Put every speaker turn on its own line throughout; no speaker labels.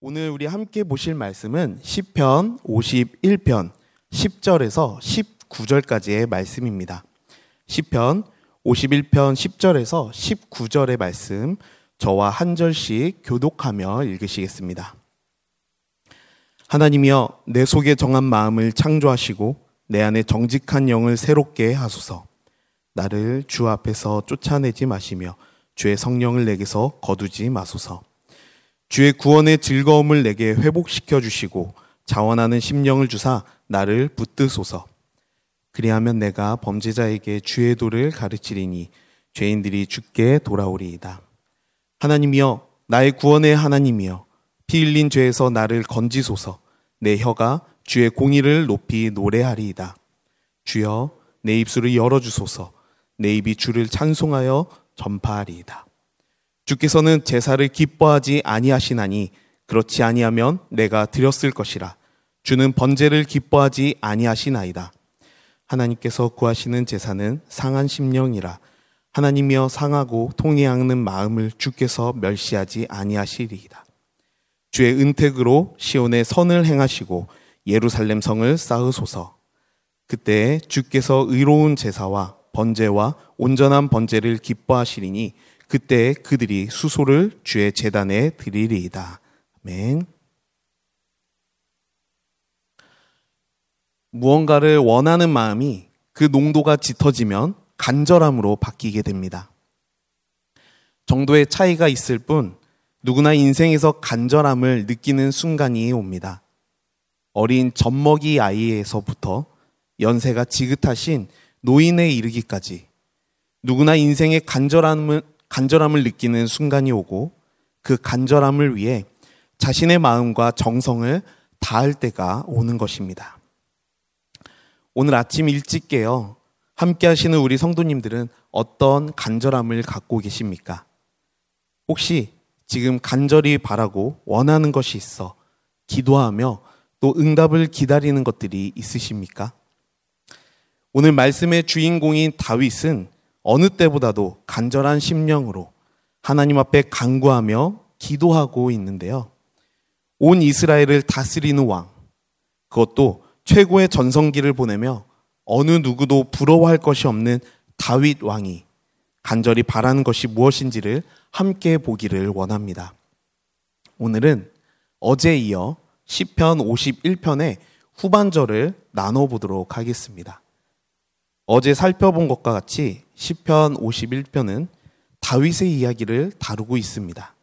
오늘 우리 함께 보실 말씀은 시편 51편 10절에서 19절까지의 말씀입니다. 시편 51편 10절에서 19절의 말씀 저와 한 절씩 교독하며 읽으시겠습니다. 하나님이여 내 속에 정한 마음을 창조하시고 내 안에 정직한 영을 새롭게 하소서. 나를 주 앞에서 쫓아내지 마시며 주의 성령을 내게서 거두지 마소서. 주의 구원의 즐거움을 내게 회복시켜 주시고 자원하는 심령을 주사 나를 붙드소서. 그리하면 내가 범죄자에게 주의 도를 가르치리니 죄인들이 죽게 돌아오리이다. 하나님이여 나의 구원의 하나님이여 피 흘린 죄에서 나를 건지소서. 내 혀가 주의 공의를 높이 노래하리이다. 주여 내 입술을 열어 주소서. 내 입이 주를 찬송하여 전파하리이다. 주께서는 제사를 기뻐하지 아니하시나니 그렇지 아니하면 내가 드렸을 것이라. 주는 번제를 기뻐하지 아니하시나이다. 하나님께서 구하시는 제사는 상한 심령이라. 하나님이여 상하고 통해하는 마음을 주께서 멸시하지 아니하시리이다. 주의 은택으로 시온의 선을 행하시고 예루살렘 성을 쌓으소서. 그때 주께서 의로운 제사와 번제와 온전한 번제를 기뻐하시리니 그때 그들이 수소를 주의 재단에 드리리이다. 아멘. 무언가를 원하는 마음이 그 농도가 짙어지면 간절함으로 바뀌게 됩니다. 정도의 차이가 있을 뿐 누구나 인생에서 간절함을 느끼는 순간이 옵니다. 어린 젖먹이 아이에서부터 연세가 지긋하신 노인에 이르기까지 누구나 인생의 간절함을, 간절함을 느끼는 순간이 오고 그 간절함을 위해 자신의 마음과 정성을 다할 때가 오는 것입니다. 오늘 아침 일찍 깨어 함께 하시는 우리 성도님들은 어떤 간절함을 갖고 계십니까? 혹시 지금 간절히 바라고 원하는 것이 있어 기도하며 또 응답을 기다리는 것들이 있으십니까? 오늘 말씀의 주인공인 다윗은 어느 때보다도 간절한 심령으로 하나님 앞에 간구하며 기도하고 있는데요. 온 이스라엘을 다스리는 왕, 그것도 최고의 전성기를 보내며 어느 누구도 부러워할 것이 없는 다윗 왕이 간절히 바라는 것이 무엇인지를 함께 보기를 원합니다. 오늘은 어제 이어 10편 51편의 후반절을 나눠 보도록 하겠습니다. 어제 살펴본 것과 같이 10편 51편은 다윗의 이야기를 다루고 있습니다.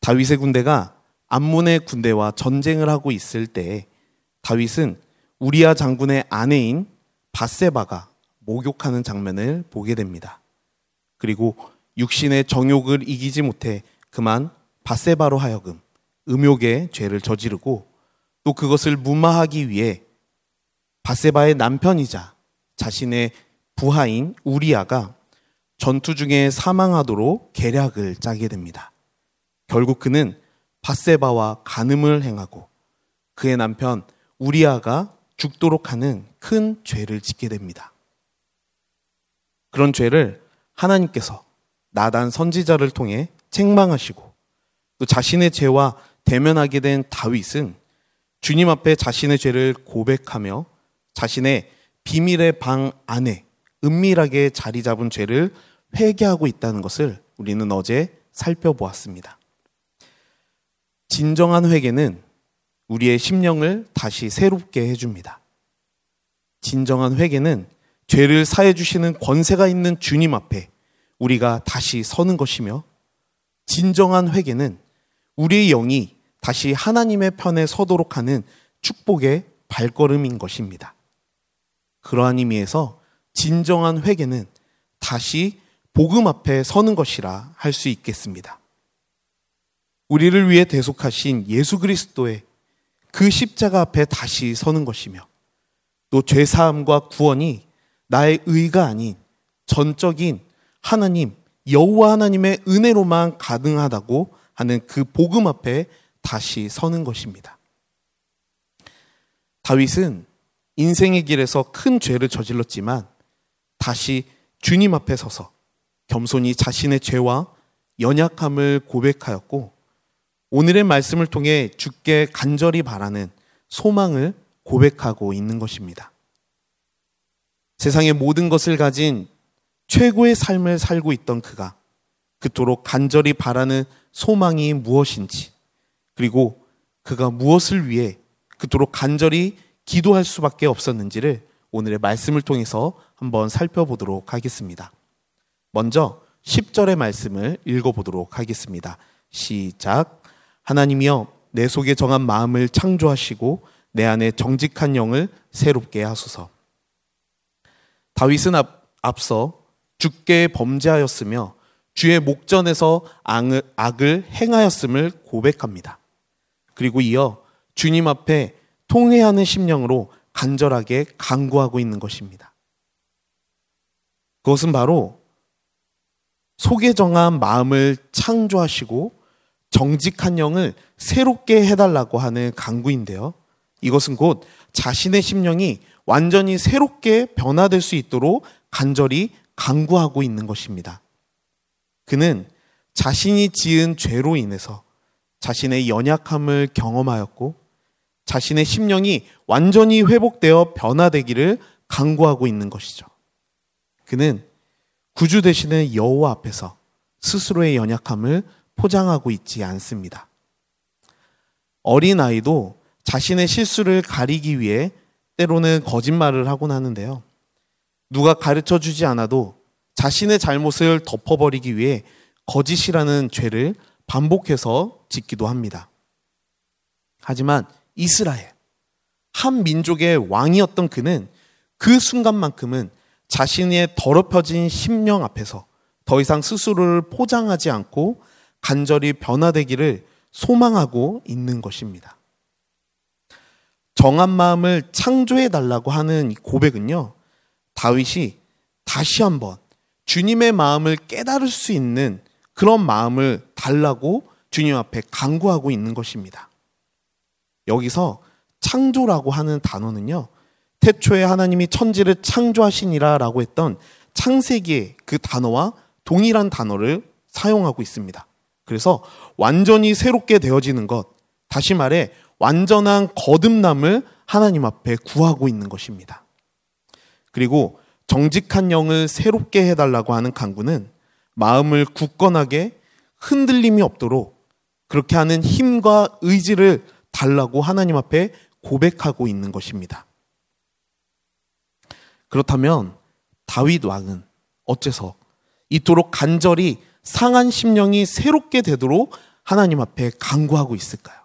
다윗의 군대가 암몬의 군대와 전쟁을 하고 있을 때 다윗은 우리아 장군의 아내인 바세바가 목욕하는 장면을 보게 됩니다. 그리고 육신의 정욕을 이기지 못해 그만 바세바로 하여금 음욕의 죄를 저지르고 또 그것을 무마하기 위해 바세바의 남편이자 자신의 부하인 우리아가 전투 중에 사망하도록 계략을 짜게 됩니다. 결국 그는 바세바와 간음을 행하고 그의 남편 우리아가 죽도록 하는 큰 죄를 짓게 됩니다. 그런 죄를 하나님께서 나단 선지자를 통해 책망하시고 또 자신의 죄와 대면하게 된 다윗은 주님 앞에 자신의 죄를 고백하며 자신의 비밀의 방 안에 은밀하게 자리 잡은 죄를 회개하고 있다는 것을 우리는 어제 살펴보았습니다. 진정한 회개는 우리의 심령을 다시 새롭게 해줍니다. 진정한 회개는 죄를 사해 주시는 권세가 있는 주님 앞에 우리가 다시 서는 것이며 진정한 회개는 우리의 영이 다시 하나님의 편에 서도록 하는 축복의 발걸음인 것입니다. 그러한 의미에서 진정한 회개는 다시 복음 앞에 서는 것이라 할 수 있겠습니다. 우리를 위해 대속하신 예수 그리스도의 그 십자가 앞에 다시 서는 것이며 또 죄사함과 구원이 나의 의가 아닌 전적인 하나님 여호와 하나님의 은혜로만 가능하다고 하는 그 복음 앞에 다시 서는 것입니다. 다윗은 인생의 길에서 큰 죄를 저질렀지만 다시 주님 앞에 서서 겸손히 자신의 죄와 연약함을 고백하였고 오늘의 말씀을 통해 주께 간절히 바라는 소망을 고백하고 있는 것입니다. 세상의 모든 것을 가진 최고의 삶을 살고 있던 그가 그토록 간절히 바라는 소망이 무엇인지 그리고 그가 무엇을 위해 그토록 간절히 기도할 수밖에 없었는지를 오늘의 말씀을 통해서 한번 살펴보도록 하겠습니다. 먼저 10절의 말씀을 읽어보도록 하겠습니다. 시작. 하나님이여 내 속에 정한 마음을 창조하시고 내 안에 정직한 영을 새롭게 하소서. 다윗은 앞, 앞서 주께 범죄하였으며 주의 목전에서 악을 행하였음을 고백합니다. 그리고 이어 주님 앞에 통회하는 심령으로 간절하게 간구하고 있는 것입니다. 그것은 바로 속에 정한 마음을 창조하시고 정직한 영을 새롭게 해달라고 하는 간구인데요. 이것은 곧 자신의 심령이 완전히 새롭게 변화될 수 있도록 간절히 간구하고 있는 것입니다. 그는 자신이 지은 죄로 인해서 자신의 연약함을 경험하였고 자신의 심령이 완전히 회복되어 변화되기를 간구하고 있는 것이죠. 그는 구주 대신의 여호와 앞에서 스스로의 연약함을 포장하고 있지 않습니다. 어린 아이도 자신의 실수를 가리기 위해 때로는 거짓말을 하곤 하는데요. 누가 가르쳐 주지 않아도 자신의 잘못을 덮어버리기 위해 거짓이라는 죄를 반복해서 짓기도 합니다. 하지만 이스라엘, 한 민족의 왕이었던 그는 그 순간만큼은 자신의 더럽혀진 심령 앞에서 더 이상 스스로를 포장하지 않고 간절히 변화되기를 소망하고 있는 것입니다. 정한 마음을 창조해 달라고 하는 고백은요, 다윗이 다시 한번 주님의 마음을 깨달을 수 있는 그런 마음을 달라고 주님 앞에 강구하고 있는 것입니다. 여기서 창조라고 하는 단어는요, 태초에 하나님이 천지를 창조하시니라 라고 했던 창세기의 그 단어와 동일한 단어를 사용하고 있습니다. 그래서 완전히 새롭게 되어지는 것, 다시 말해 완전한 거듭남을 하나님 앞에 구하고 있는 것입니다. 그리고 정직한 영을 새롭게 해달라고 하는 강구는 마음을 굳건하게 흔들림이 없도록 그렇게 하는 힘과 의지를 달라고 하나님 앞에 고백하고 있는 것입니다. 그렇다면 다윗 왕은 어째서 이토록 간절히 상한 심령이 새롭게 되도록 하나님 앞에 간구하고 있을까요?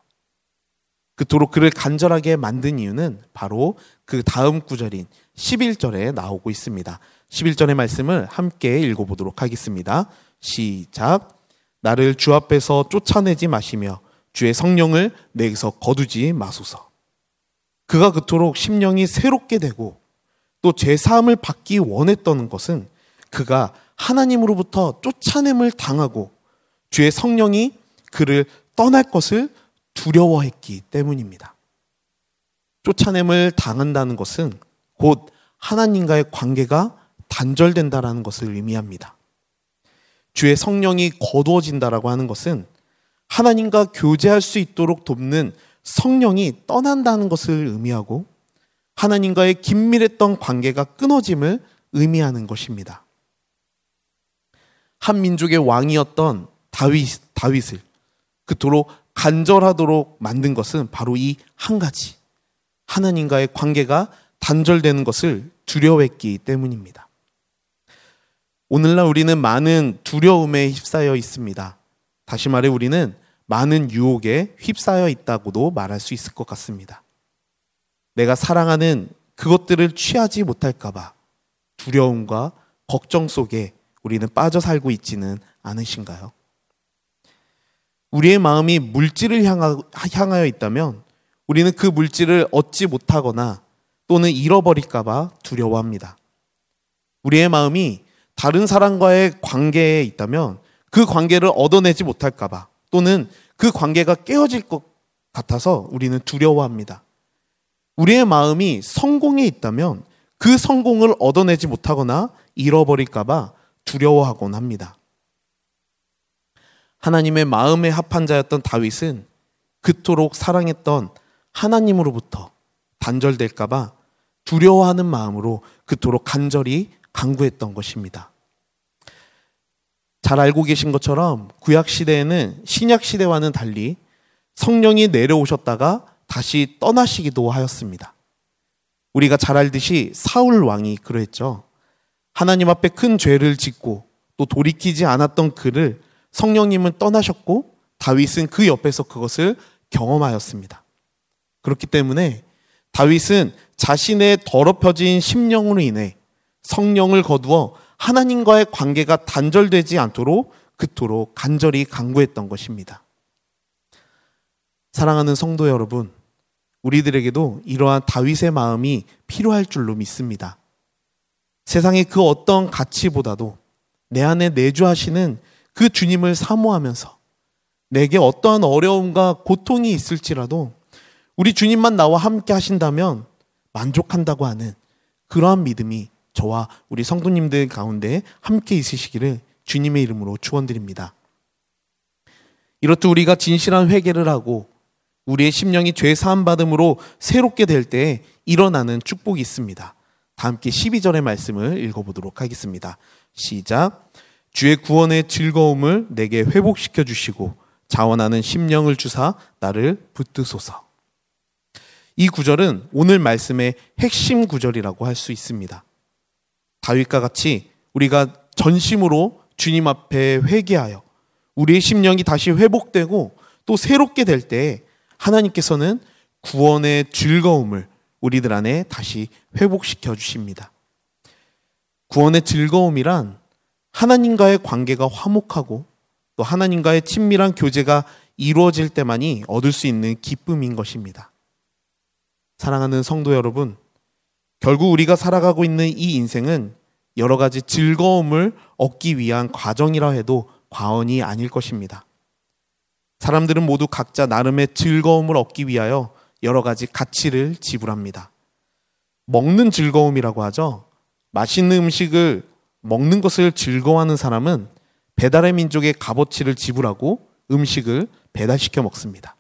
그토록 그를 간절하게 만든 이유는 바로 그 다음 구절인 11절에 나오고 있습니다. 11절의 말씀을 함께 읽어보도록 하겠습니다. 시작. 나를 주 앞에서 쫓아내지 마시며 주의 성령을 내게서 거두지 마소서. 그가 그토록 심령이 새롭게 되고 또 죄사함을 받기 원했던 것은 그가 하나님으로부터 쫓아냄을 당하고 주의 성령이 그를 떠날 것을 두려워했기 때문입니다. 쫓아냄을 당한다는 것은 곧 하나님과의 관계가 단절된다라는 것을 의미합니다. 주의 성령이 거두어진다라고 하는 것은 하나님과 교제할 수 있도록 돕는 성령이 떠난다는 것을 의미하고 하나님과의 긴밀했던 관계가 끊어짐을 의미하는 것입니다. 한 민족의 왕이었던 다윗, 다윗을 그토록 간절하도록 만든 것은 바로 이 한 가지. 하나님과의 관계가 단절되는 것을 두려워했기 때문입니다. 오늘날 우리는 많은 두려움에 휩싸여 있습니다. 다시 말해 우리는 많은 유혹에 휩싸여 있다고도 말할 수 있을 것 같습니다. 내가 사랑하는 그것들을 취하지 못할까봐 두려움과 걱정 속에 우리는 빠져 살고 있지는 않으신가요? 우리의 마음이 물질을 향하여 있다면 우리는 그 물질을 얻지 못하거나 또는 잃어버릴까봐 두려워합니다. 우리의 마음이 다른 사람과의 관계에 있다면 그 관계를 얻어내지 못할까봐 또는 그 관계가 깨어질 것 같아서 우리는 두려워합니다. 우리의 마음이 성공에 있다면 그 성공을 얻어내지 못하거나 잃어버릴까봐 두려워하곤 합니다. 하나님의 마음에 합한 자였던 다윗은 그토록 사랑했던 하나님으로부터 단절될까봐 두려워하는 마음으로 그토록 간절히 강구했던 것입니다. 잘 알고 계신 것처럼 구약 시대에는 신약 시대와는 달리 성령이 내려오셨다가 다시 떠나시기도 하였습니다. 우리가 잘 알듯이 사울 왕이 그러했죠. 하나님 앞에 큰 죄를 짓고 또 돌이키지 않았던 그를 성령님은 떠나셨고 다윗은 그 옆에서 그것을 경험하였습니다. 그렇기 때문에 다윗은 자신의 더럽혀진 심령으로 인해 성령을 거두어 하나님과의 관계가 단절되지 않도록 그토록 간절히 강구했던 것입니다. 사랑하는 성도 여러분, 우리들에게도 이러한 다윗의 마음이 필요할 줄로 믿습니다. 세상의 그 어떤 가치보다도 내 안에 내주하시는 그 주님을 사모하면서 내게 어떠한 어려움과 고통이 있을지라도 우리 주님만 나와 함께 하신다면 만족한다고 하는 그러한 믿음이 저와 우리 성도님들 가운데 함께 있으시기를 주님의 이름으로 축원드립니다. 이렇듯 우리가 진실한 회개를 하고 우리의 심령이 죄 사함 받음으로 새롭게 될 때 일어나는 축복이 있습니다. 다 함께 12절의 말씀을 읽어보도록 하겠습니다. 시작. 주의 구원의 즐거움을 내게 회복시켜 주시고 자원하는 심령을 주사 나를 붙드소서. 이 구절은 오늘 말씀의 핵심 구절이라고 할 수 있습니다. 다윗과 같이 우리가 전심으로 주님 앞에 회개하여 우리의 심령이 다시 회복되고 또 새롭게 될 때 하나님께서는 구원의 즐거움을 우리들 안에 다시 회복시켜 주십니다. 구원의 즐거움이란 하나님과의 관계가 화목하고 또 하나님과의 친밀한 교제가 이루어질 때만이 얻을 수 있는 기쁨인 것입니다. 사랑하는 성도 여러분, 결국 우리가 살아가고 있는 이 인생은 여러 가지 즐거움을 얻기 위한 과정이라 해도 과언이 아닐 것입니다. 사람들은 모두 각자 나름의 즐거움을 얻기 위하여 여러 가지 가치를 지불합니다. 먹는 즐거움이라고 하죠. 맛있는 음식을 먹는 것을 즐거워하는 사람은 배달의 민족의 값어치를 지불하고 음식을 배달시켜 먹습니다.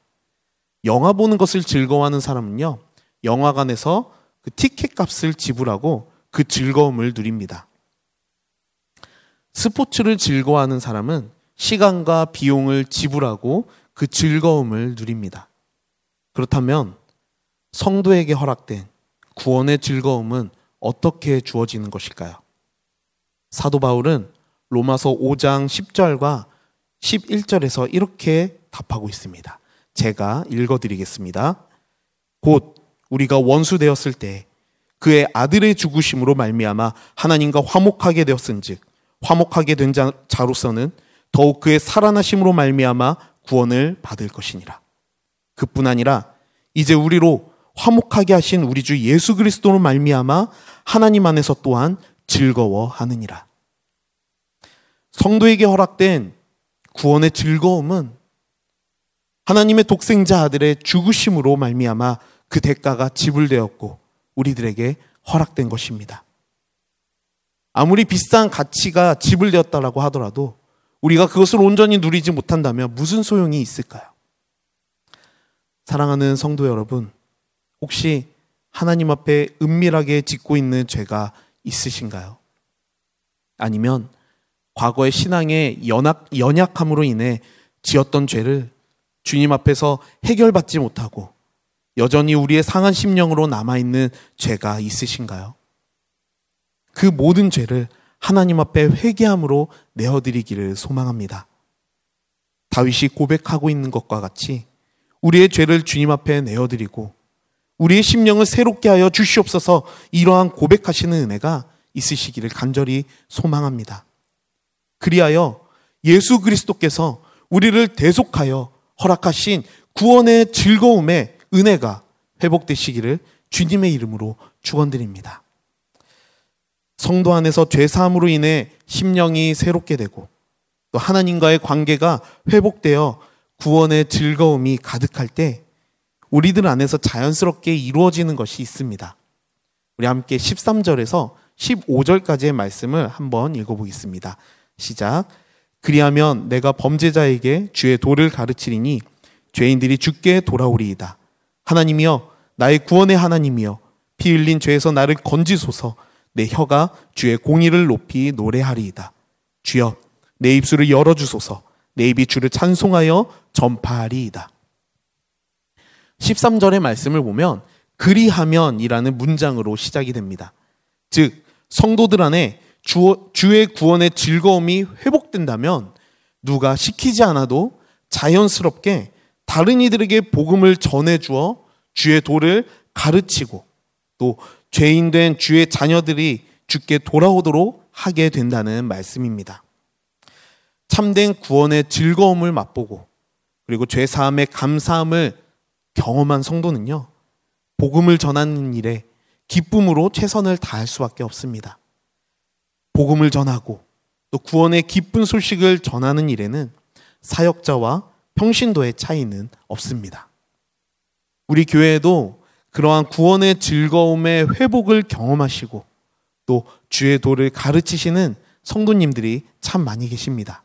영화 보는 것을 즐거워하는 사람은요, 영화관에서 그 티켓 값을 지불하고 그 즐거움을 누립니다. 스포츠를 즐거워하는 사람은 시간과 비용을 지불하고 그 즐거움을 누립니다. 그렇다면 성도에게 허락된 구원의 즐거움은 어떻게 주어지는 것일까요? 사도 바울은 로마서 5장 10절과 11절에서 이렇게 답하고 있습니다. 제가 읽어드리겠습니다. 곧 우리가 원수 되었을 때 그의 아들의 죽으심으로 말미암아 하나님과 화목하게 되었은즉 화목하게 된 자, 자로서는 더욱 그의 살아나심으로 말미암아 구원을 받을 것이니라. 그뿐 아니라 이제 우리로 화목하게 하신 우리 주 예수 그리스도로 말미암아 하나님 안에서 또한 즐거워하느니라. 성도에게 허락된 구원의 즐거움은 하나님의 독생자 아들의 죽으심으로 말미암아 그 대가가 지불되었고 우리들에게 허락된 것입니다. 아무리 비싼 가치가 지불되었다라고 하더라도 우리가 그것을 온전히 누리지 못한다면 무슨 소용이 있을까요? 사랑하는 성도 여러분, 혹시 하나님 앞에 은밀하게 짓고 있는 죄가 있으신가요? 아니면 과거의 신앙의 연약, 연약함으로 인해 지었던 죄를 주님 앞에서 해결받지 못하고 여전히 우리의 상한 심령으로 남아있는 죄가 있으신가요? 그 모든 죄를 하나님 앞에 회개함으로 내어드리기를 소망합니다. 다윗이 고백하고 있는 것과 같이 우리의 죄를 주님 앞에 내어드리고 우리의 심령을 새롭게 하여 주시옵소서 이러한 고백하시는 은혜가 있으시기를 간절히 소망합니다. 그리하여 예수 그리스도께서 우리를 대속하여 허락하신 구원의 즐거움에 은혜가 회복되시기를 주님의 이름으로 축원드립니다. 성도 안에서 죄 사함으로 인해 심령이 새롭게 되고 또 하나님과의 관계가 회복되어 구원의 즐거움이 가득할 때 우리들 안에서 자연스럽게 이루어지는 것이 있습니다. 우리 함께 13절에서 15절까지의 말씀을 한번 읽어보겠습니다. 시작. 그리하면 내가 범죄자에게 주의 도를 가르치리니 죄인들이 죽게 돌아오리이다. 하나님이여 나의 구원의 하나님이여 피 흘린 죄에서 나를 건지소서 내 혀가 주의 공의를 높이 노래하리이다. 주여 내 입술을 열어주소서 내 입이 주를 찬송하여 전파하리이다. 13절의 말씀을 보면 그리하면이라는 문장으로 시작이 됩니다. 즉 성도들 안에 주, 주의 구원의 즐거움이 회복된다면 누가 시키지 않아도 자연스럽게 다른 이들에게 복음을 전해 주어 주의 도를 가르치고 또 죄인된 주의 자녀들이 주께 돌아오도록 하게 된다는 말씀입니다. 참된 구원의 즐거움을 맛보고 그리고 죄 사함의 감사함을 경험한 성도는요. 복음을 전하는 일에 기쁨으로 최선을 다할 수밖에 없습니다. 복음을 전하고 또 구원의 기쁜 소식을 전하는 일에는 사역자와 평신도의 차이는 없습니다. 우리 교회에도 그러한 구원의 즐거움의 회복을 경험하시고 또 주의 도를 가르치시는 성도님들이 참 많이 계십니다.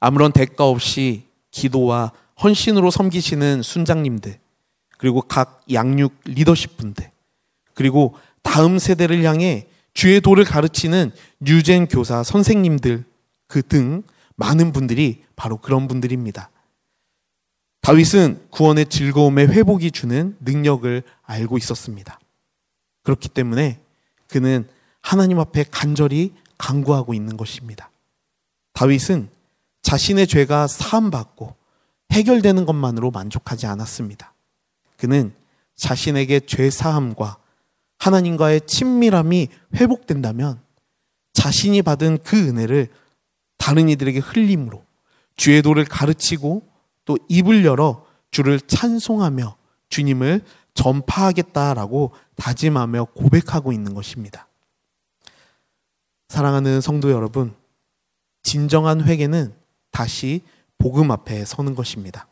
아무런 대가 없이 기도와 헌신으로 섬기시는 순장님들, 그리고 각 양육 리더십 분들, 그리고 다음 세대를 향해 주의 도를 가르치는 뉴젠 교사 선생님들 그 등 많은 분들이 바로 그런 분들입니다. 다윗은 구원의 즐거움의 회복이 주는 능력을 알고 있었습니다. 그렇기 때문에 그는 하나님 앞에 간절히 간구하고 있는 것입니다. 다윗은 자신의 죄가 사함받고 해결되는 것만으로 만족하지 않았습니다. 그는 자신에게 죄 사함과 하나님과의 친밀함이 회복된다면 자신이 받은 그 은혜를 다른 이들에게 흘림으로 주의 도를 가르치고 또 입을 열어 주를 찬송하며 주님을 전파하겠다라고 다짐하며 고백하고 있는 것입니다. 사랑하는 성도 여러분, 진정한 회개는 다시 복음 앞에 서는 것입니다.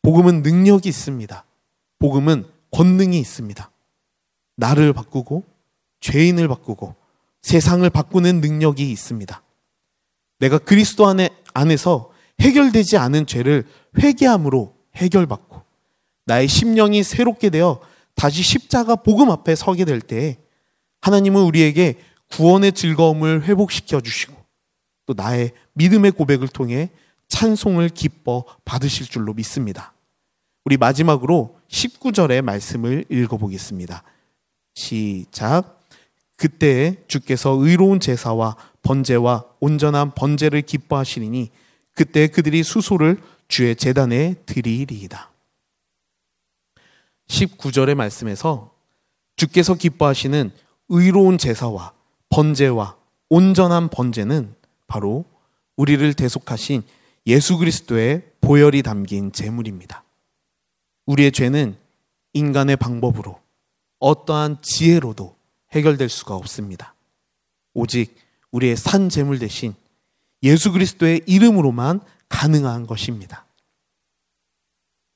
복음은 능력이 있습니다. 복음은 권능이 있습니다. 나를 바꾸고 죄인을 바꾸고 세상을 바꾸는 능력이 있습니다. 내가 그리스도 안에, 안에서 해결되지 않은 죄를 회개함으로 해결받고 나의 심령이 새롭게 되어 다시 십자가 복음 앞에 서게 될때 하나님은 우리에게 구원의 즐거움을 회복시켜 주시고 또 나의 믿음의 고백을 통해 찬송을 기뻐 받으실 줄로 믿습니다. 우리 마지막으로 19절의 말씀을 읽어보겠습니다. 시작. 그때 주께서 의로운 제사와 번제와 온전한 번제를 기뻐하시리니 그때 그들이 수소를 주의 재단에 드리리이다. 19절의 말씀에서 주께서 기뻐하시는 의로운 제사와 번제와 온전한 번제는 바로 우리를 대속하신 예수 그리스도의 보혈이 담긴 제물입니다. 우리의 죄는 인간의 방법으로 어떠한 지혜로도 해결될 수가 없습니다. 오직 우리의 산 제물 대신 예수 그리스도의 이름으로만 가능한 것입니다.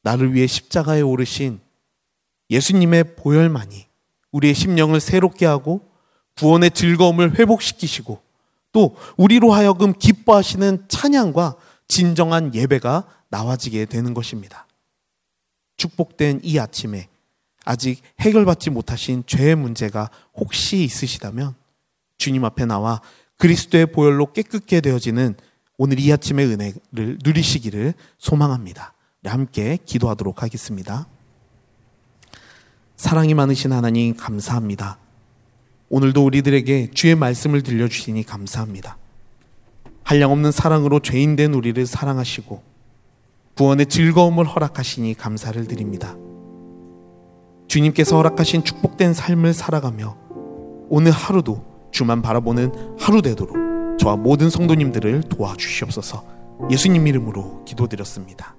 나를 위해 십자가에 오르신 예수님의 보혈만이 우리의 심령을 새롭게 하고 구원의 즐거움을 회복시키시고 또 우리로 하여금 기뻐하시는 찬양과 진정한 예배가 나와지게 되는 것입니다. 축복된 이 아침에 아직 해결받지 못하신 죄의 문제가 혹시 있으시다면 주님 앞에 나와 그리스도의 보혈로 깨끗게 되어지는 오늘 이 아침의 은혜를 누리시기를 소망합니다. 함께 기도하도록 하겠습니다. 사랑이 많으신 하나님 감사합니다. 오늘도 우리들에게 주의 말씀을 들려주시니 감사합니다. 한량없는 사랑으로 죄인된 우리를 사랑하시고 구원의 즐거움을 허락하시니 감사를 드립니다. 주님께서 허락하신 축복된 삶을 살아가며 오늘 하루도 주만 바라보는 하루 되도록 저와 모든 성도님들을 도와주시옵소서 예수님 이름으로 기도드렸습니다.